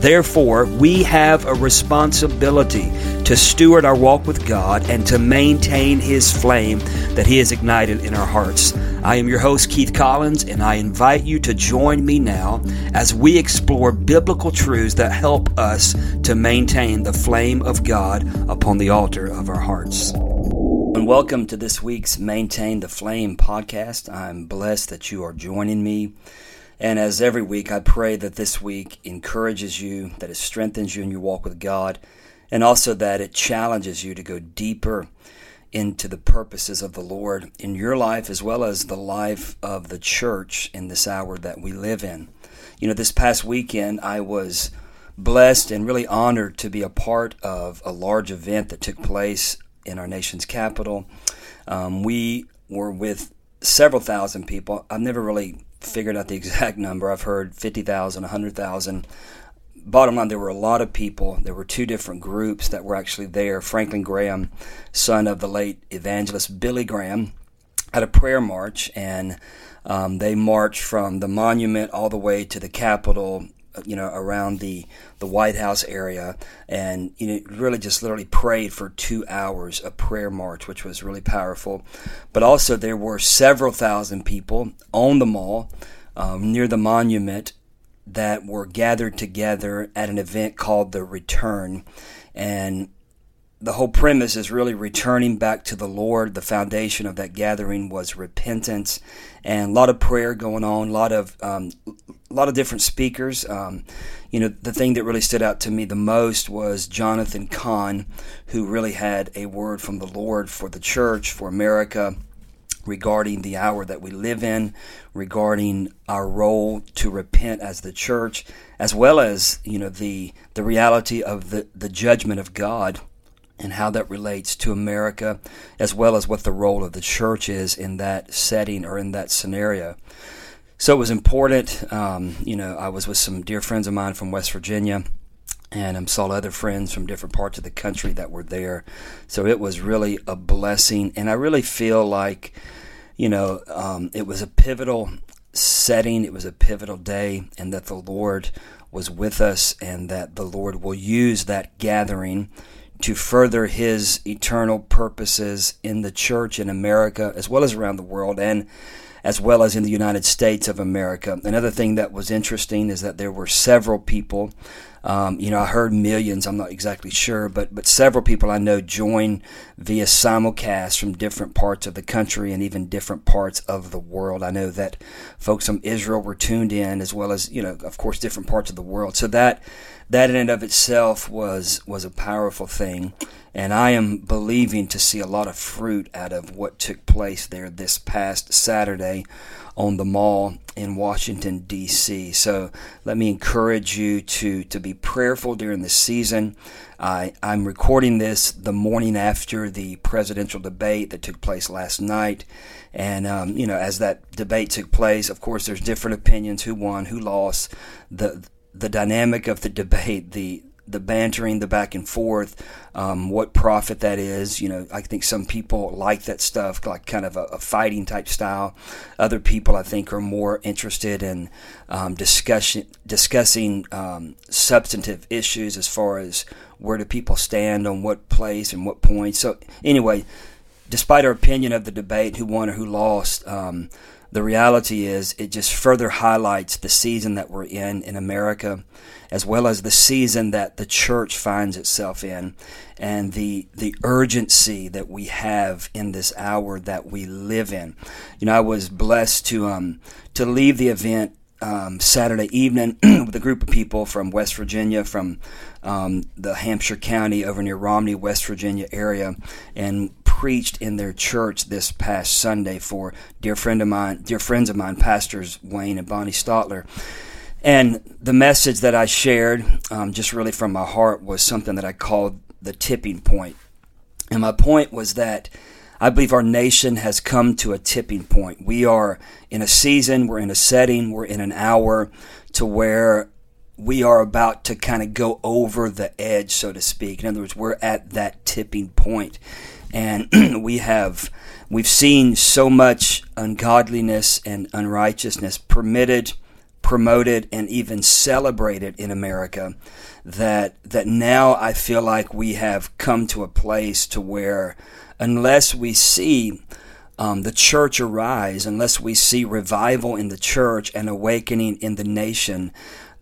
Therefore, we have a responsibility to steward our walk with God and to maintain His flame that He has ignited in our hearts. I am your host, Keith Collins, and I invite you to join me now as we explore biblical truths that help us to maintain the flame of God upon the altar of our hearts. And welcome to this week's Maintain the Flame podcast. I'm blessed that you are joining me. And as every week, I pray that this week encourages you, that it strengthens you in your walk with God, and also that it challenges you to go deeper into the purposes of the Lord in your life as well as the life of the church in this hour that we live in. You know, this past weekend, I was blessed and really honored to be a part of a large event that took place in our nation's capital. Um, we were with several thousand people. I've never really figured out the exact number. I've heard 50,000, 100,000. Bottom line, there were a lot of people. There were two different groups that were actually there. Franklin Graham, son of the late evangelist Billy Graham, had a prayer march, and um, they marched from the monument all the way to the Capitol you know, around the the White House area, and you know, really just literally prayed for two hours, a prayer march, which was really powerful. But also, there were several thousand people on the mall um, near the monument that were gathered together at an event called the Return, and the whole premise is really returning back to the Lord. The foundation of that gathering was repentance, and a lot of prayer going on. A lot of um, a lot of different speakers. Um, you know, the thing that really stood out to me the most was Jonathan Cahn, who really had a word from the Lord for the church, for America, regarding the hour that we live in, regarding our role to repent as the church, as well as you know the the reality of the the judgment of God and how that relates to America, as well as what the role of the church is in that setting or in that scenario. So it was important. Um, you know, I was with some dear friends of mine from West Virginia and I um, saw other friends from different parts of the country that were there. So it was really a blessing. And I really feel like, you know, um, it was a pivotal setting, it was a pivotal day, and that the Lord was with us and that the Lord will use that gathering to further his eternal purposes in the church in America as well as around the world and as well as in the United States of America. Another thing that was interesting is that there were several people. Um, you know, I heard millions. I'm not exactly sure, but but several people I know join via simulcast from different parts of the country and even different parts of the world. I know that folks from Israel were tuned in, as well as you know, of course, different parts of the world. So that that in and of itself was was a powerful thing and I am believing to see a lot of fruit out of what took place there this past Saturday on the mall in Washington D.C. So let me encourage you to to be prayerful during the season. I, I'm recording this the morning after the presidential debate that took place last night, and um, you know as that debate took place, of course there's different opinions who won, who lost. The the dynamic of the debate, the the bantering, the back and forth, um, what profit that is. You know, I think some people like that stuff, like kind of a, a fighting type style. Other people, I think, are more interested in um, discussion, discussing um, substantive issues as far as where do people stand on what place and what point. So, anyway, despite our opinion of the debate, who won or who lost, um, the reality is it just further highlights the season that we're in in America, as well as the season that the church finds itself in, and the the urgency that we have in this hour that we live in. You know, I was blessed to um to leave the event um, Saturday evening with a group of people from West Virginia, from um, the Hampshire County over near Romney, West Virginia area, and preached in their church this past Sunday for dear friend of mine, dear friends of mine, pastors Wayne and Bonnie Stotler. And the message that I shared, um, just really from my heart, was something that I called the tipping point. And my point was that I believe our nation has come to a tipping point. We are in a season, we're in a setting, we're in an hour to where we are about to kind of go over the edge, so to speak. In other words, we're at that tipping point. And we have we've seen so much ungodliness and unrighteousness permitted, promoted, and even celebrated in America that that now I feel like we have come to a place to where unless we see um, the church arise, unless we see revival in the church and awakening in the nation,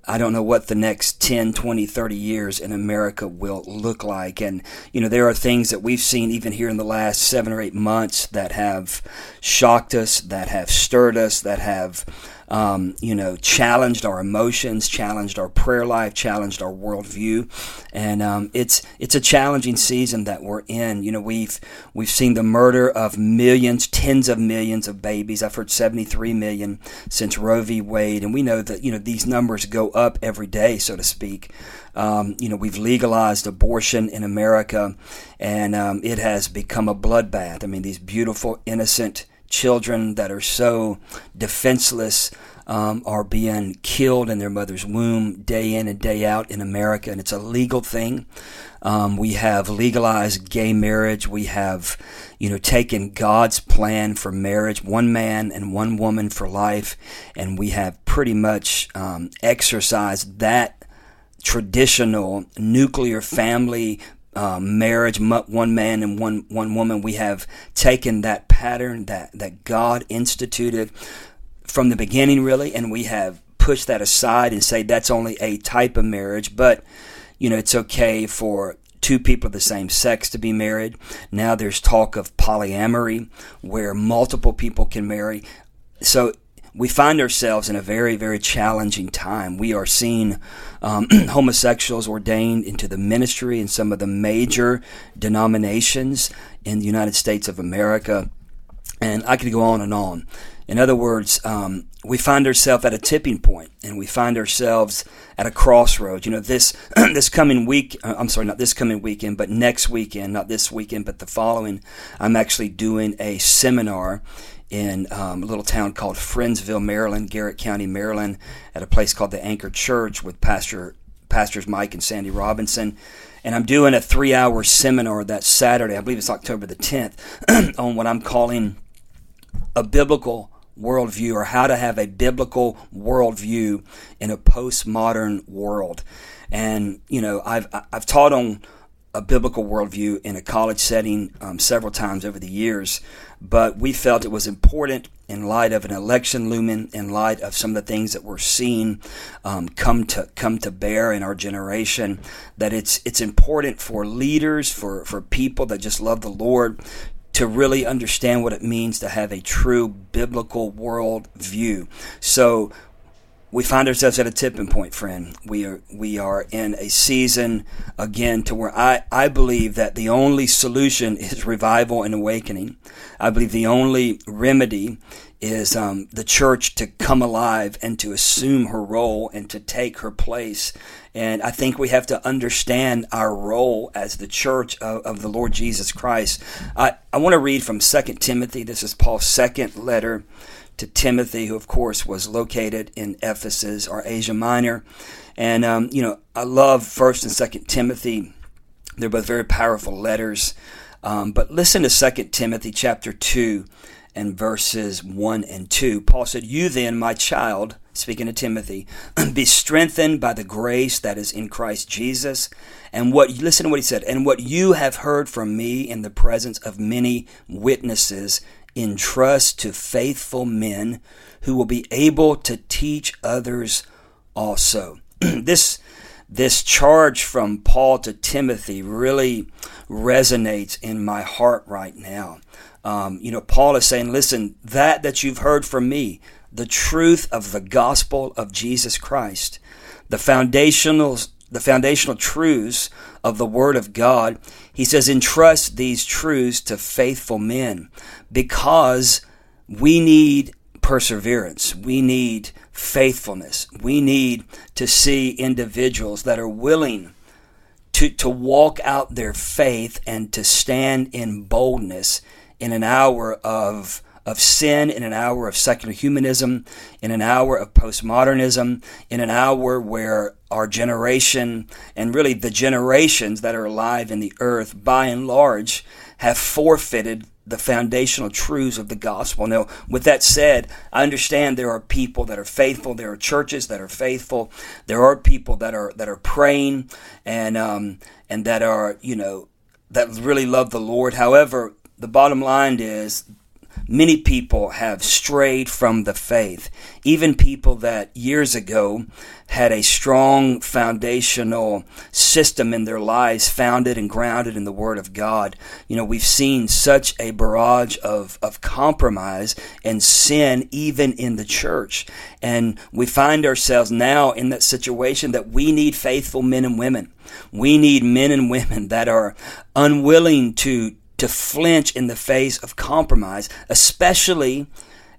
I don't know what the next 10, 20, 30 years in America will look like. And, you know, there are things that we've seen even here in the last seven or eight months that have shocked us, that have stirred us, that have um, you know, challenged our emotions, challenged our prayer life, challenged our worldview, and um, it's it's a challenging season that we're in. You know, we've we've seen the murder of millions, tens of millions of babies. I've heard 73 million since Roe v. Wade, and we know that you know these numbers go up every day, so to speak. Um, you know, we've legalized abortion in America, and um, it has become a bloodbath. I mean, these beautiful, innocent children that are so defenseless um, are being killed in their mother's womb day in and day out in America, and it's a legal thing. Um, we have legalized gay marriage. We have, you know, taken God's plan for marriage, one man and one woman for life, and we have pretty much um, exercised that traditional nuclear family um, marriage, one man and one one woman. We have taken that pattern that that God instituted from the beginning, really, and we have pushed that aside and say that's only a type of marriage. But you know, it's okay for two people of the same sex to be married. Now there's talk of polyamory, where multiple people can marry. So we find ourselves in a very, very challenging time. We are seeing um, homosexuals ordained into the ministry in some of the major denominations in the United States of America. And I could go on and on. In other words, um, we find ourselves at a tipping point, and we find ourselves at a crossroads. You know, this this coming week, uh, I'm sorry, not this coming weekend, but next weekend, not this weekend, but the following, I'm actually doing a seminar in um, a little town called Friendsville, Maryland, Garrett County, Maryland, at a place called the Anchor Church with Pastor Pastors Mike and Sandy Robinson. And I'm doing a three hour seminar that Saturday, I believe it's October the 10th, on what I'm calling a biblical worldview or how to have a biblical worldview in a postmodern world. And, you know, I've, I've taught on a biblical worldview in a college setting um, several times over the years, but we felt it was important in light of an election looming, in light of some of the things that we're seeing um, come to come to bear in our generation, that it's it's important for leaders, for for people that just love the Lord, to really understand what it means to have a true biblical world view. So we find ourselves at a tipping point, friend. We are we are in a season again to where I, I believe that the only solution is revival and awakening. I believe the only remedy is um, the church to come alive and to assume her role and to take her place. And I think we have to understand our role as the church of, of the Lord Jesus Christ. I, I want to read from Second Timothy. This is Paul's second letter to Timothy, who of course was located in Ephesus or Asia Minor. And um, you know, I love First and Second Timothy. They're both very powerful letters. Um, but listen to Second Timothy chapter two and verses one and two. Paul said, "You then, my child." Speaking to Timothy, be strengthened by the grace that is in Christ Jesus, and what listen to what he said, and what you have heard from me in the presence of many witnesses, entrust to faithful men who will be able to teach others also. this this charge from Paul to Timothy really resonates in my heart right now. Um, you know, Paul is saying, listen, that that you've heard from me, the truth of the gospel of Jesus Christ, the foundational the foundational truths of the word of God. He says entrust these truths to faithful men because we need perseverance. We need faithfulness. We need to see individuals that are willing to, to walk out their faith and to stand in boldness in an hour of of sin, in an hour of secular humanism, in an hour of postmodernism, in an hour where our generation and really the generations that are alive in the earth, by and large, have forfeited the foundational truths of the gospel. Now, with that said, I understand there are people that are faithful. There are churches that are faithful. There are people that are that are praying and um, and that are you know that really love the Lord. However, the bottom line is many people have strayed from the faith. Even people that years ago had a strong foundational system in their lives founded and grounded in the Word of God. You know, we've seen such a barrage of, of compromise and sin even in the church. And we find ourselves now in that situation that we need faithful men and women. We need men and women that are unwilling to to flinch in the face of compromise, especially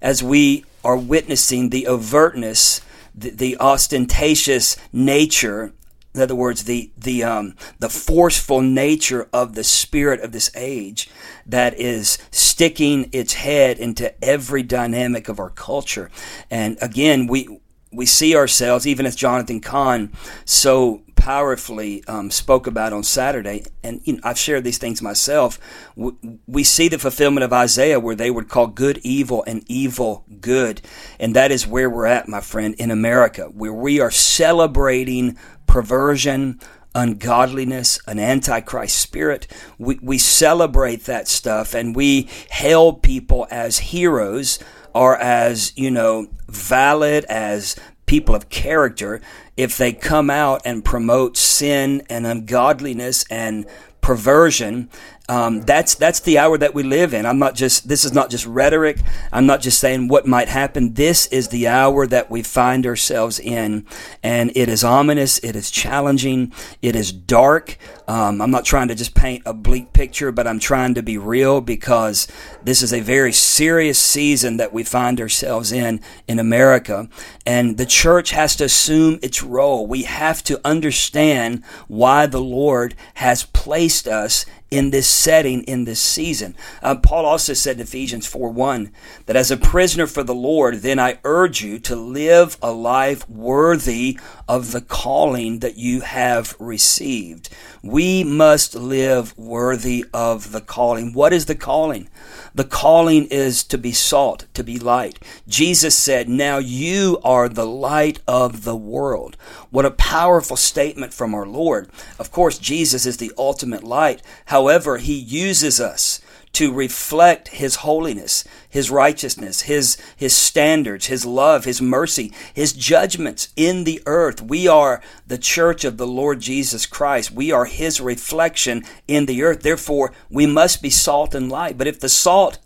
as we are witnessing the overtness, the, the ostentatious nature in other words, the the um, the forceful nature of the spirit of this age that is sticking its head into every dynamic of our culture. And again, we we see ourselves, even as Jonathan Cahn so powerfully um, spoke about on Saturday, and you know, I've shared these things myself. We, we see the fulfillment of Isaiah where they would call good evil and evil good. And that is where we're at, my friend, in America, where we are celebrating perversion, ungodliness, an antichrist spirit. We, we celebrate that stuff and we hail people as heroes or as, you know, valid, as people of character if they come out and promote sin and ungodliness and perversion um, that's that's the hour that we live in. I'm not just this is not just rhetoric. I'm not just saying what might happen. This is the hour that we find ourselves in, and it is ominous. It is challenging. It is dark. Um, I'm not trying to just paint a bleak picture, but I'm trying to be real because this is a very serious season that we find ourselves in in America, and the church has to assume its role. We have to understand why the Lord has placed us in this setting, in this season. Uh, Paul also said in Ephesians 4 1 that as a prisoner for the Lord, then I urge you to live a life worthy of the calling that you have received. We must live worthy of the calling. What is the calling? The calling is to be salt, to be light. Jesus said, Now you are the light of the world. What a powerful statement from our Lord. Of course, Jesus is the ultimate light. However, he uses us to reflect his holiness, his righteousness, his, his standards, his love, his mercy, his judgments in the earth. We are the church of the Lord Jesus Christ. We are his reflection in the earth. Therefore, we must be salt and light. But if the salt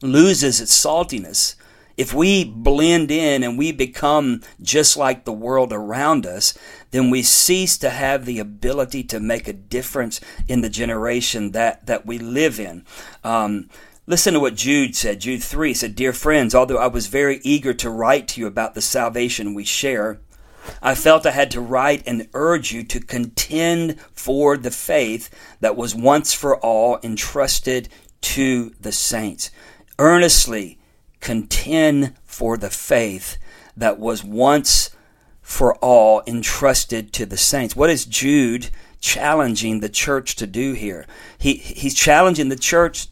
loses its saltiness, if we blend in and we become just like the world around us, then we cease to have the ability to make a difference in the generation that, that we live in. Um, listen to what Jude said. Jude 3 said, Dear friends, although I was very eager to write to you about the salvation we share, I felt I had to write and urge you to contend for the faith that was once for all entrusted to the saints. Earnestly contend for the faith that was once for all entrusted to the saints. What is Jude challenging the church to do here? He, he's challenging the church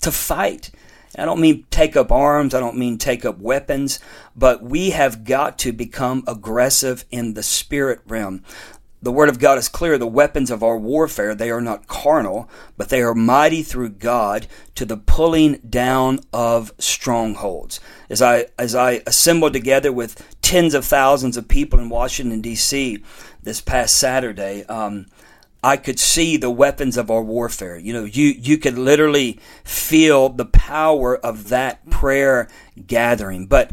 to fight. I don't mean take up arms, I don't mean take up weapons, but we have got to become aggressive in the spirit realm the word of God is clear. The weapons of our warfare, they are not carnal, but they are mighty through God to the pulling down of strongholds. As I, as I assembled together with tens of thousands of people in Washington, D.C. this past Saturday, um, I could see the weapons of our warfare. You know, you, you could literally feel the power of that prayer gathering. But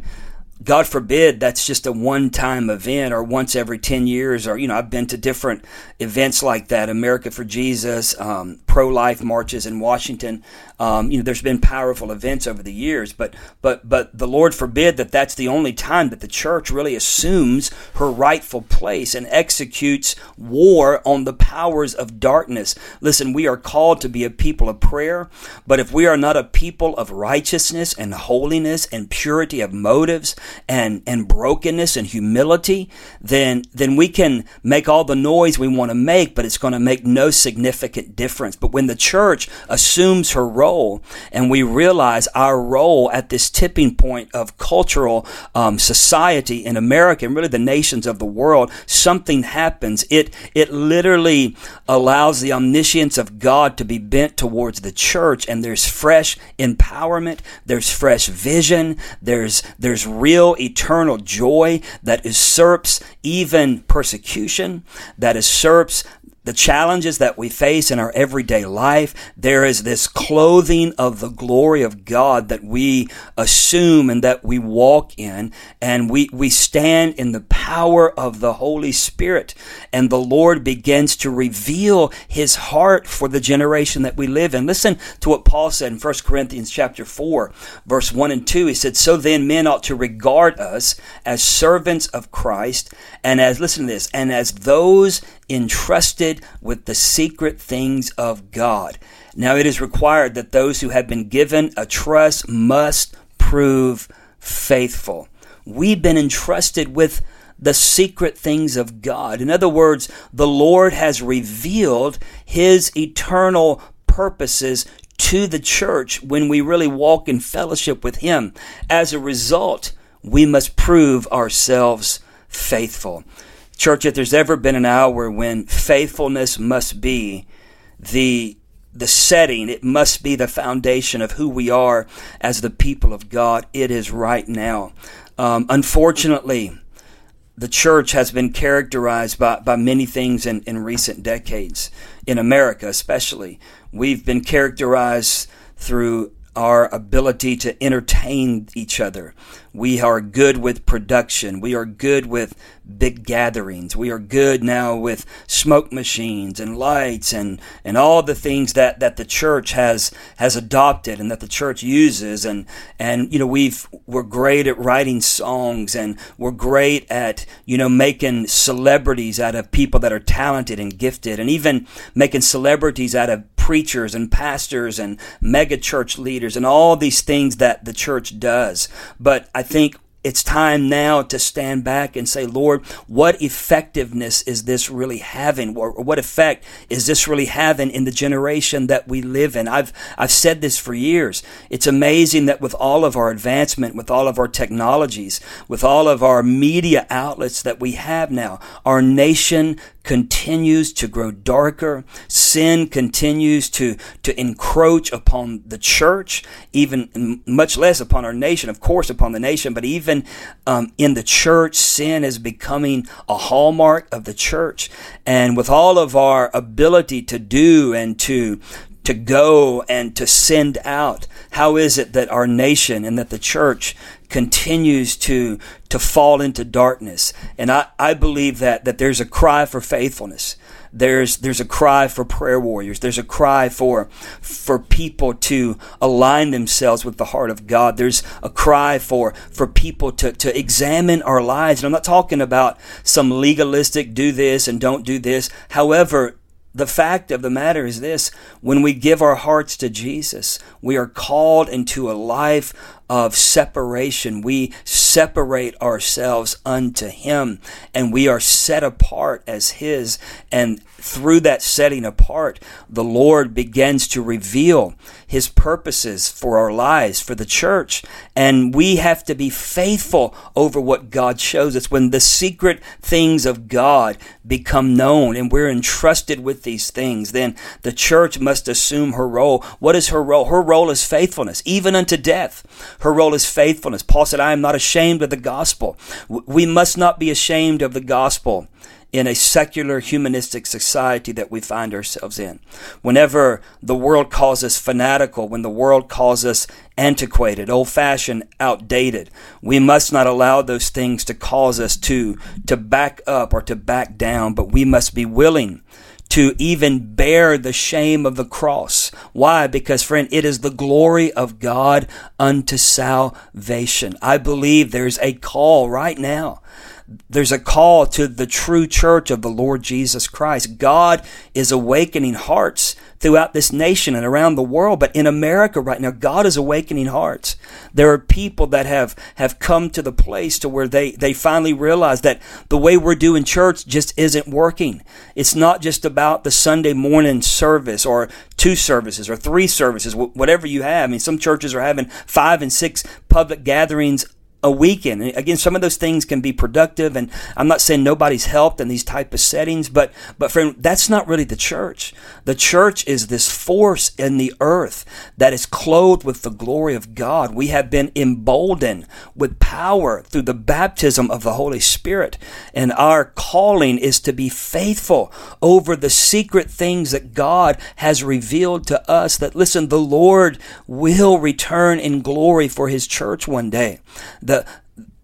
God forbid that's just a one time event or once every 10 years. Or, you know, I've been to different events like that America for Jesus, um, pro life marches in Washington. Um, you know, there's been powerful events over the years, but, but, but the Lord forbid that that's the only time that the church really assumes her rightful place and executes war on the powers of darkness. Listen, we are called to be a people of prayer, but if we are not a people of righteousness and holiness and purity of motives and, and brokenness and humility, then, then we can make all the noise we want to make, but it's going to make no significant difference. But when the church assumes her role and we realize our role at this tipping point of cultural um, society in America and really the nations of the world, something happens. It, it literally allows the omniscience of God to be bent towards the church and there's fresh empowerment. There's fresh vision. There's, there's real eternal joy that usurps even persecution, that usurps the challenges that we face in our everyday life, there is this clothing of the glory of God that we assume and that we walk in, and we, we stand in the power of the Holy Spirit, and the Lord begins to reveal his heart for the generation that we live in. Listen to what Paul said in 1 Corinthians chapter 4, verse 1 and 2. He said, So then men ought to regard us as servants of Christ, and as, listen to this, and as those entrusted with the secret things of God. Now it is required that those who have been given a trust must prove faithful. We've been entrusted with the secret things of God. In other words, the Lord has revealed His eternal purposes to the church when we really walk in fellowship with Him. As a result, we must prove ourselves faithful. Church, if there's ever been an hour when faithfulness must be the the setting, it must be the foundation of who we are as the people of God. It is right now. Um, unfortunately, the church has been characterized by, by many things in, in recent decades, in America especially. We've been characterized through our ability to entertain each other. We are good with production. We are good with big gatherings. We are good now with smoke machines and lights and, and all the things that, that the church has has adopted and that the church uses and and you know we've we're great at writing songs and we're great at you know making celebrities out of people that are talented and gifted and even making celebrities out of preachers and pastors and mega church leaders and all these things that the church does. But I think it's time now to stand back and say, Lord, what effectiveness is this really having? Or what effect is this really having in the generation that we live in? I've, I've said this for years. It's amazing that with all of our advancement, with all of our technologies, with all of our media outlets that we have now, our nation continues to grow darker. Sin continues to, to encroach upon the church, even much less upon our nation, of course, upon the nation, but even um, in the church, sin is becoming a hallmark of the church. And with all of our ability to do and to, to go and to send out. How is it that our nation and that the church continues to to fall into darkness. And I, I believe that that there's a cry for faithfulness. There's there's a cry for prayer warriors. There's a cry for for people to align themselves with the heart of God. There's a cry for for people to, to examine our lives. And I'm not talking about some legalistic do this and don't do this. However, the fact of the matter is this when we give our hearts to Jesus, we are called into a life of separation. We separate ourselves unto Him and we are set apart as His. And through that setting apart, the Lord begins to reveal His purposes for our lives, for the church. And we have to be faithful over what God shows us. When the secret things of God become known and we're entrusted with these things, then the church must assume her role. What is her role? Her role is faithfulness, even unto death. Her role is faithfulness. Paul said, I am not ashamed of the gospel. We must not be ashamed of the gospel in a secular humanistic society that we find ourselves in. Whenever the world calls us fanatical, when the world calls us antiquated, old fashioned, outdated, we must not allow those things to cause us to, to back up or to back down, but we must be willing to even bear the shame of the cross. Why? Because, friend, it is the glory of God unto salvation. I believe there's a call right now there's a call to the true church of the Lord Jesus Christ. God is awakening hearts throughout this nation and around the world, but in America right now, God is awakening hearts. There are people that have, have come to the place to where they, they finally realize that the way we're doing church just isn't working. It's not just about the Sunday morning service or two services or three services, whatever you have. I mean, some churches are having five and six public gatherings a weekend. again, some of those things can be productive, and I'm not saying nobody's helped in these type of settings, but but friend, that's not really the church. The church is this force in the earth that is clothed with the glory of God. We have been emboldened with power through the baptism of the Holy Spirit, and our calling is to be faithful over the secret things that God has revealed to us. That listen, the Lord will return in glory for His church one day the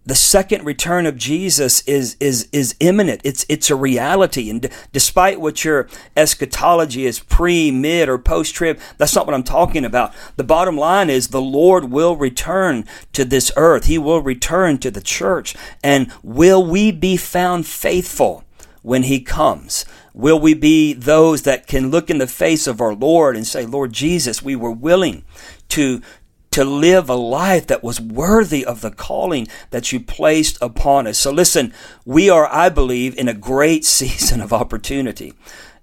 the second return of Jesus is is is imminent. It's it's a reality, and d- despite what your eschatology is, pre, mid, or post trib, that's not what I'm talking about. The bottom line is the Lord will return to this earth. He will return to the church, and will we be found faithful when He comes? Will we be those that can look in the face of our Lord and say, Lord Jesus, we were willing to to live a life that was worthy of the calling that you placed upon us. So listen, we are, I believe, in a great season of opportunity.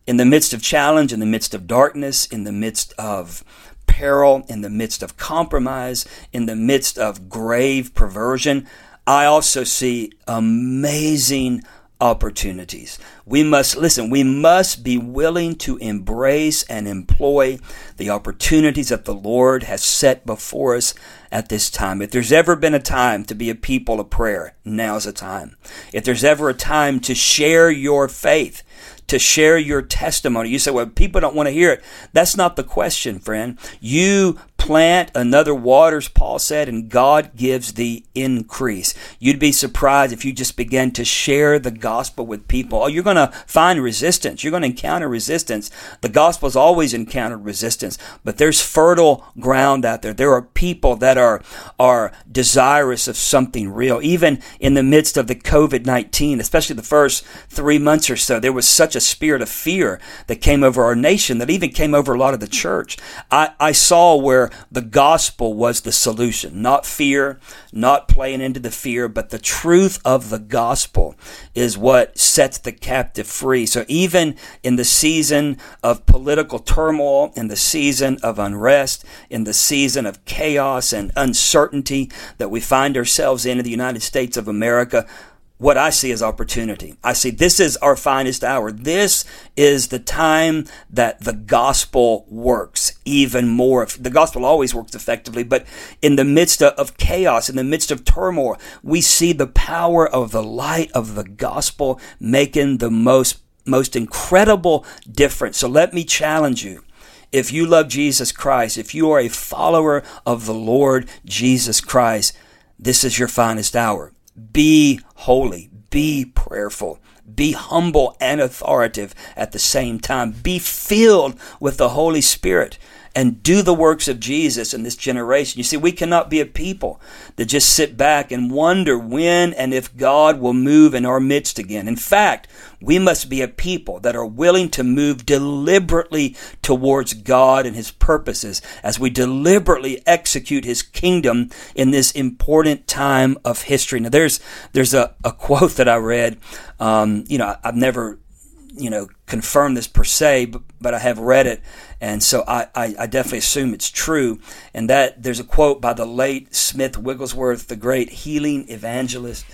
In the midst of challenge, in the midst of darkness, in the midst of peril, in the midst of compromise, in the midst of grave perversion, I also see amazing opportunities. We must, listen, we must be willing to embrace and employ the opportunities that the Lord has set before us at this time. If there's ever been a time to be a people of prayer, now's the time. If there's ever a time to share your faith, to share your testimony. You say, well, people don't want to hear it. That's not the question, friend. You plant, another waters, Paul said, and God gives the increase. You'd be surprised if you just begin to share the gospel with people. Oh, you're going to find resistance. You're going to encounter resistance. The gospel's always encountered resistance, but there's fertile ground out there. There are people that are, are desirous of something real. Even in the midst of the COVID-19, especially the first three months or so, there was such a spirit of fear that came over our nation that even came over a lot of the church. I, I saw where the gospel was the solution, not fear, not playing into the fear, but the truth of the gospel is what sets the captive free. So even in the season of political turmoil, in the season of unrest, in the season of chaos and uncertainty that we find ourselves in in the United States of America, what I see as opportunity. I see this is our finest hour. This is the time that the gospel works even more. The gospel always works effectively, but in the midst of chaos, in the midst of turmoil, we see the power of the light of the gospel making the most, most incredible difference. So let me challenge you. If you love Jesus Christ, if you are a follower of the Lord Jesus Christ, this is your finest hour. Be holy. Be prayerful. Be humble and authoritative at the same time. Be filled with the Holy Spirit and do the works of Jesus in this generation. You see, we cannot be a people that just sit back and wonder when and if God will move in our midst again. In fact, we must be a people that are willing to move deliberately towards God and His purposes as we deliberately execute His kingdom in this important time of history. Now, there's there's a, a quote that I read. Um, you know, I've never you know confirm this per se, but, but I have read it, and so I, I, I, definitely assume it's true. And that there's a quote by the late Smith Wigglesworth, the great healing evangelist,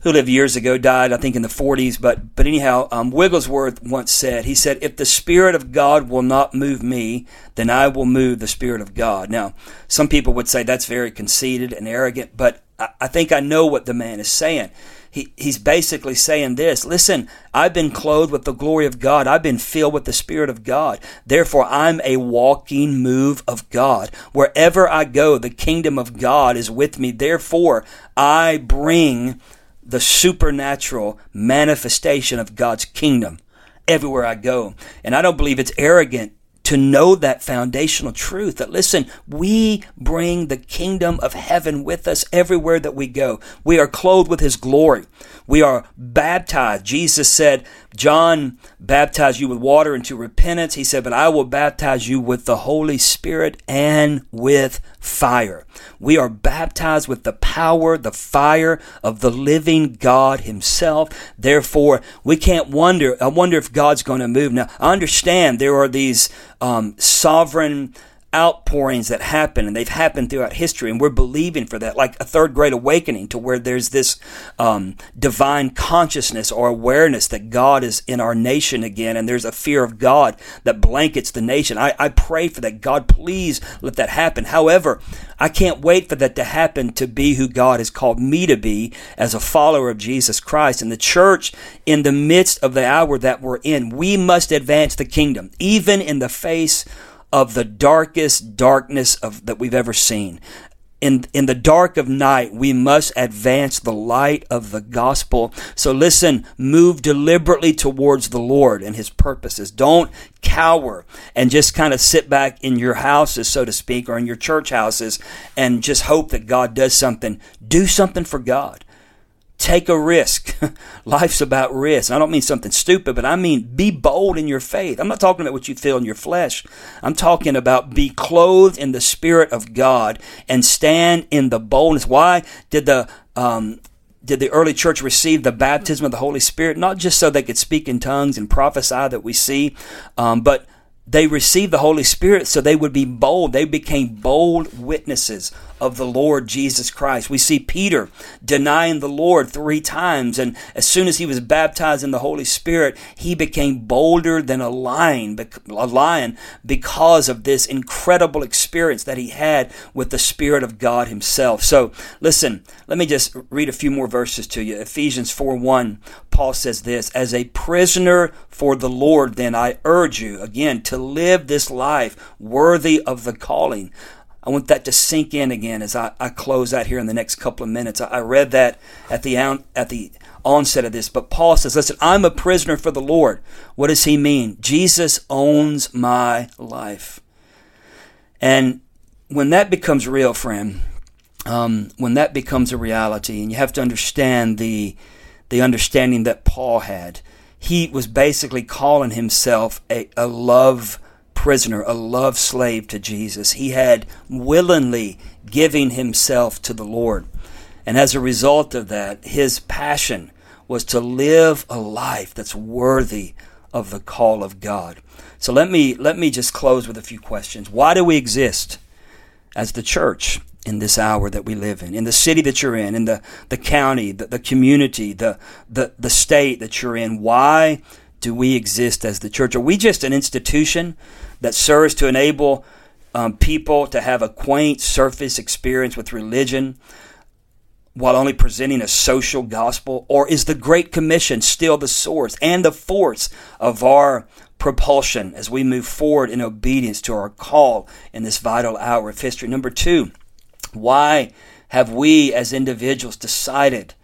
who lived years ago, died I think in the 40s. But but anyhow, um, Wigglesworth once said, he said, "If the Spirit of God will not move me, then I will move the Spirit of God." Now, some people would say that's very conceited and arrogant, but I, I think I know what the man is saying he, he's basically saying this listen, I've been clothed with the glory of God. I've been filled with the Spirit of God. Therefore, I'm a walking move of God. Wherever I go, the kingdom of God is with me. Therefore, I bring the supernatural manifestation of God's kingdom everywhere I go. And I don't believe it's arrogant to know that foundational truth that listen, we bring the kingdom of heaven with us everywhere that we go. We are clothed with his glory. We are baptized. Jesus said, John baptized you with water into repentance. He said, but I will baptize you with the Holy Spirit and with fire. We are baptized with the power, the fire of the living God himself. Therefore, we can't wonder, I wonder if God's going to move. Now, I understand there are these um, sovereign outpourings that happen, and they've happened throughout history, and we're believing for that, like a third great awakening, to where there's this um, divine consciousness or awareness that God is in our nation again, and there's a fear of God that blankets the nation. I, I pray for that. God, please let that happen. However, I can't wait for that to happen to be who God has called me to be as a follower of Jesus Christ. And the church, in the midst of the hour that we're in, we must advance the kingdom, even in the face of the darkest darkness of, that we've ever seen. In, in the dark of night, we must advance the light of the gospel. So listen, move deliberately towards the Lord and his purposes. Don't cower and just kind of sit back in your houses, so to speak, or in your church houses and just hope that God does something. Do something for God. Take a risk. Life's about risk. I don't mean something stupid, but I mean be bold in your faith. I'm not talking about what you feel in your flesh. I'm talking about be clothed in the Spirit of God and stand in the boldness. Why did the um, did the early church receive the baptism of the Holy Spirit? Not just so they could speak in tongues and prophesy that we see, um, but they received the Holy Spirit so they would be bold. They became bold witnesses of the Lord Jesus Christ. We see Peter denying the Lord three times, and as soon as he was baptized in the Holy Spirit, he became bolder than a lion, a lion because of this incredible experience that he had with the Spirit of God himself. So, listen, let me just read a few more verses to you. Ephesians 4 1, Paul says this As a prisoner for the Lord, then I urge you, again, to live this life worthy of the calling I want that to sink in again as I, I close out here in the next couple of minutes. I, I read that at the at the onset of this, but Paul says, "Listen, I'm a prisoner for the Lord." What does he mean? Jesus owns my life, and when that becomes real, friend, um, when that becomes a reality, and you have to understand the the understanding that Paul had, he was basically calling himself a, a love prisoner, a love slave to Jesus. He had willingly giving himself to the Lord. And as a result of that, his passion was to live a life that's worthy of the call of God. So let me let me just close with a few questions. Why do we exist as the church in this hour that we live in, in the city that you're in, in the, the county, the, the community, the, the, the state that you're in? Why do we exist as the church? Are we just an institution that serves to enable um, people to have a quaint surface experience with religion while only presenting a social gospel? Or is the Great Commission still the source and the force of our propulsion as we move forward in obedience to our call in this vital hour of history? Number two, why have we as individuals decided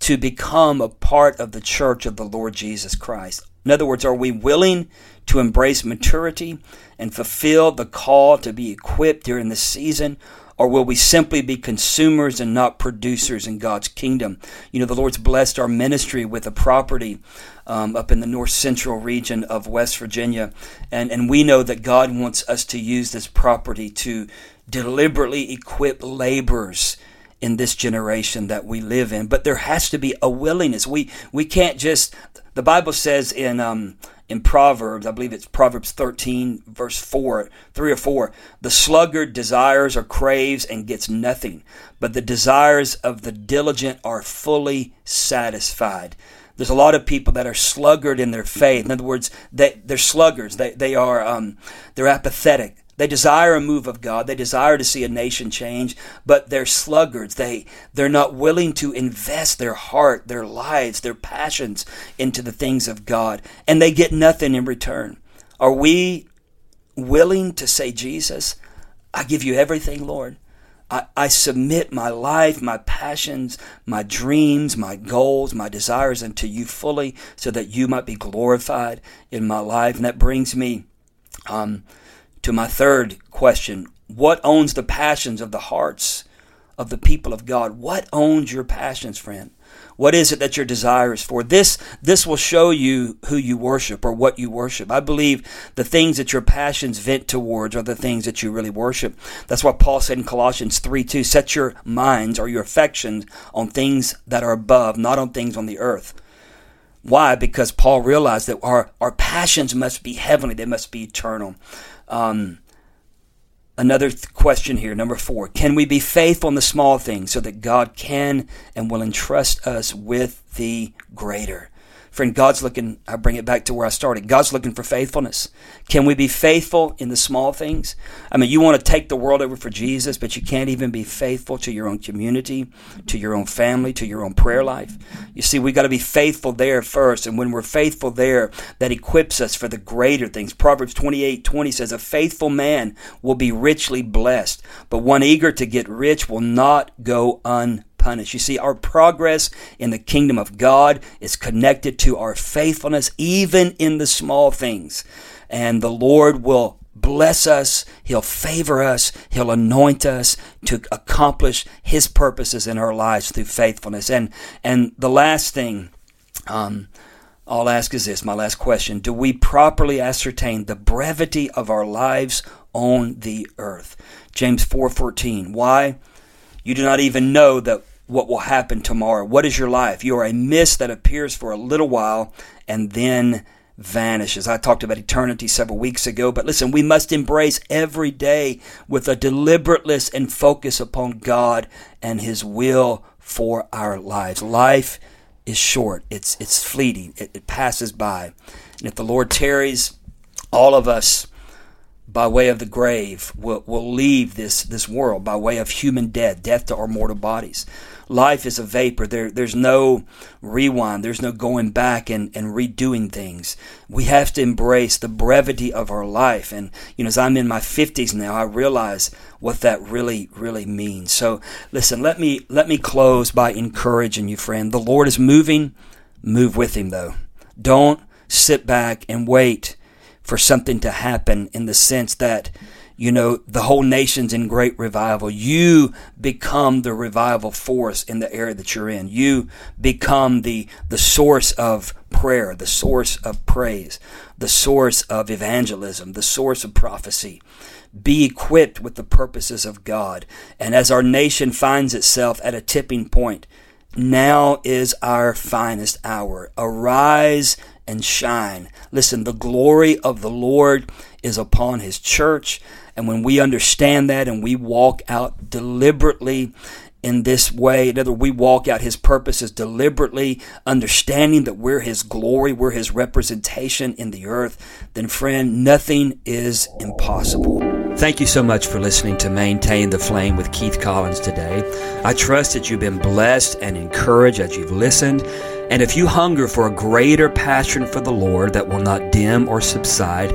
to become a part of the church of the Lord Jesus Christ? In other words, are we willing to embrace maturity and fulfill the call to be equipped during the season? Or will we simply be consumers and not producers in God's kingdom? You know, the Lord's blessed our ministry with a property um, up in the north central region of West Virginia. And, and we know that God wants us to use this property to deliberately equip laborers in this generation that we live in. But there has to be a willingness. We we can't just. The Bible says in um, in Proverbs, I believe it's Proverbs 13, verse 4, 3 or 4, the sluggard desires or craves and gets nothing, but the desires of the diligent are fully satisfied. There's a lot of people that are sluggard in their faith. In other words, they, they're sluggards. They, they are um, they're apathetic. They desire a move of God. They desire to see a nation change, but they're sluggards. They they're not willing to invest their heart, their lives, their passions into the things of God, and they get nothing in return. Are we willing to say, Jesus, I give you everything, Lord? I, I submit my life, my passions, my dreams, my goals, my desires unto you fully so that you might be glorified in my life. And that brings me um, to my third question What owns the passions of the hearts of the people of God? What owns your passions, friend? What is it that your desire is for? This, this will show you who you worship or what you worship. I believe the things that your passions vent towards are the things that you really worship. That's what Paul said in Colossians 3 2. Set your minds or your affections on things that are above, not on things on the earth. Why? Because Paul realized that our, our passions must be heavenly, they must be eternal. Um, Another th- question here, number four. Can we be faithful in the small things so that God can and will entrust us with the greater? Friend, God's looking, I bring it back to where I started. God's looking for faithfulness. Can we be faithful in the small things? I mean, you want to take the world over for Jesus, but you can't even be faithful to your own community, to your own family, to your own prayer life. You see, we got to be faithful there first. And when we're faithful there, that equips us for the greater things. Proverbs 28 20 says, A faithful man will be richly blessed, but one eager to get rich will not go unpunished punished. You see, our progress in the kingdom of God is connected to our faithfulness, even in the small things. And the Lord will bless us, He'll favor us, He'll anoint us to accomplish His purposes in our lives through faithfulness. And and the last thing um, I'll ask is this, my last question. Do we properly ascertain the brevity of our lives on the earth? James 4:14. Why? You do not even know that what will happen tomorrow. What is your life? You are a mist that appears for a little while and then vanishes. I talked about eternity several weeks ago, but listen, we must embrace every day with a deliberateness and focus upon God and His will for our lives. Life is short. It's it's fleeting. It, it passes by. And if the Lord tarries, all of us by way of the grave will, will leave this, this world by way of human death, death to our mortal bodies. Life is a vapor. There, there's no rewind. There's no going back and, and redoing things. We have to embrace the brevity of our life. And, you know, as I'm in my 50s now, I realize what that really, really means. So listen, let me, let me close by encouraging you, friend. The Lord is moving. Move with Him, though. Don't sit back and wait for something to happen in the sense that you know the whole nation's in great revival. You become the revival force in the area that you're in. You become the the source of prayer the source of praise the source of evangelism the source of prophecy. Be equipped with the purposes of God. And as our nation finds itself at a tipping point now is our finest hour. Arise and shine. Listen, the glory of the Lord is upon his church. And when we understand that and we walk out deliberately in this way, in other words, we walk out his purposes deliberately, understanding that we're his glory, we're his representation in the earth, then friend, nothing is impossible. Thank you so much for listening to Maintain the Flame with Keith Collins today. I trust that you've been blessed and encouraged as you've listened. And if you hunger for a greater passion for the Lord that will not dim or subside,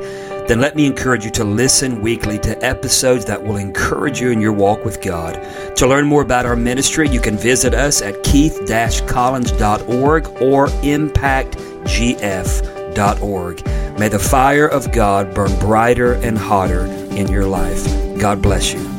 then let me encourage you to listen weekly to episodes that will encourage you in your walk with God. To learn more about our ministry, you can visit us at keith-collins.org or impactgf.org. May the fire of God burn brighter and hotter in your life. God bless you.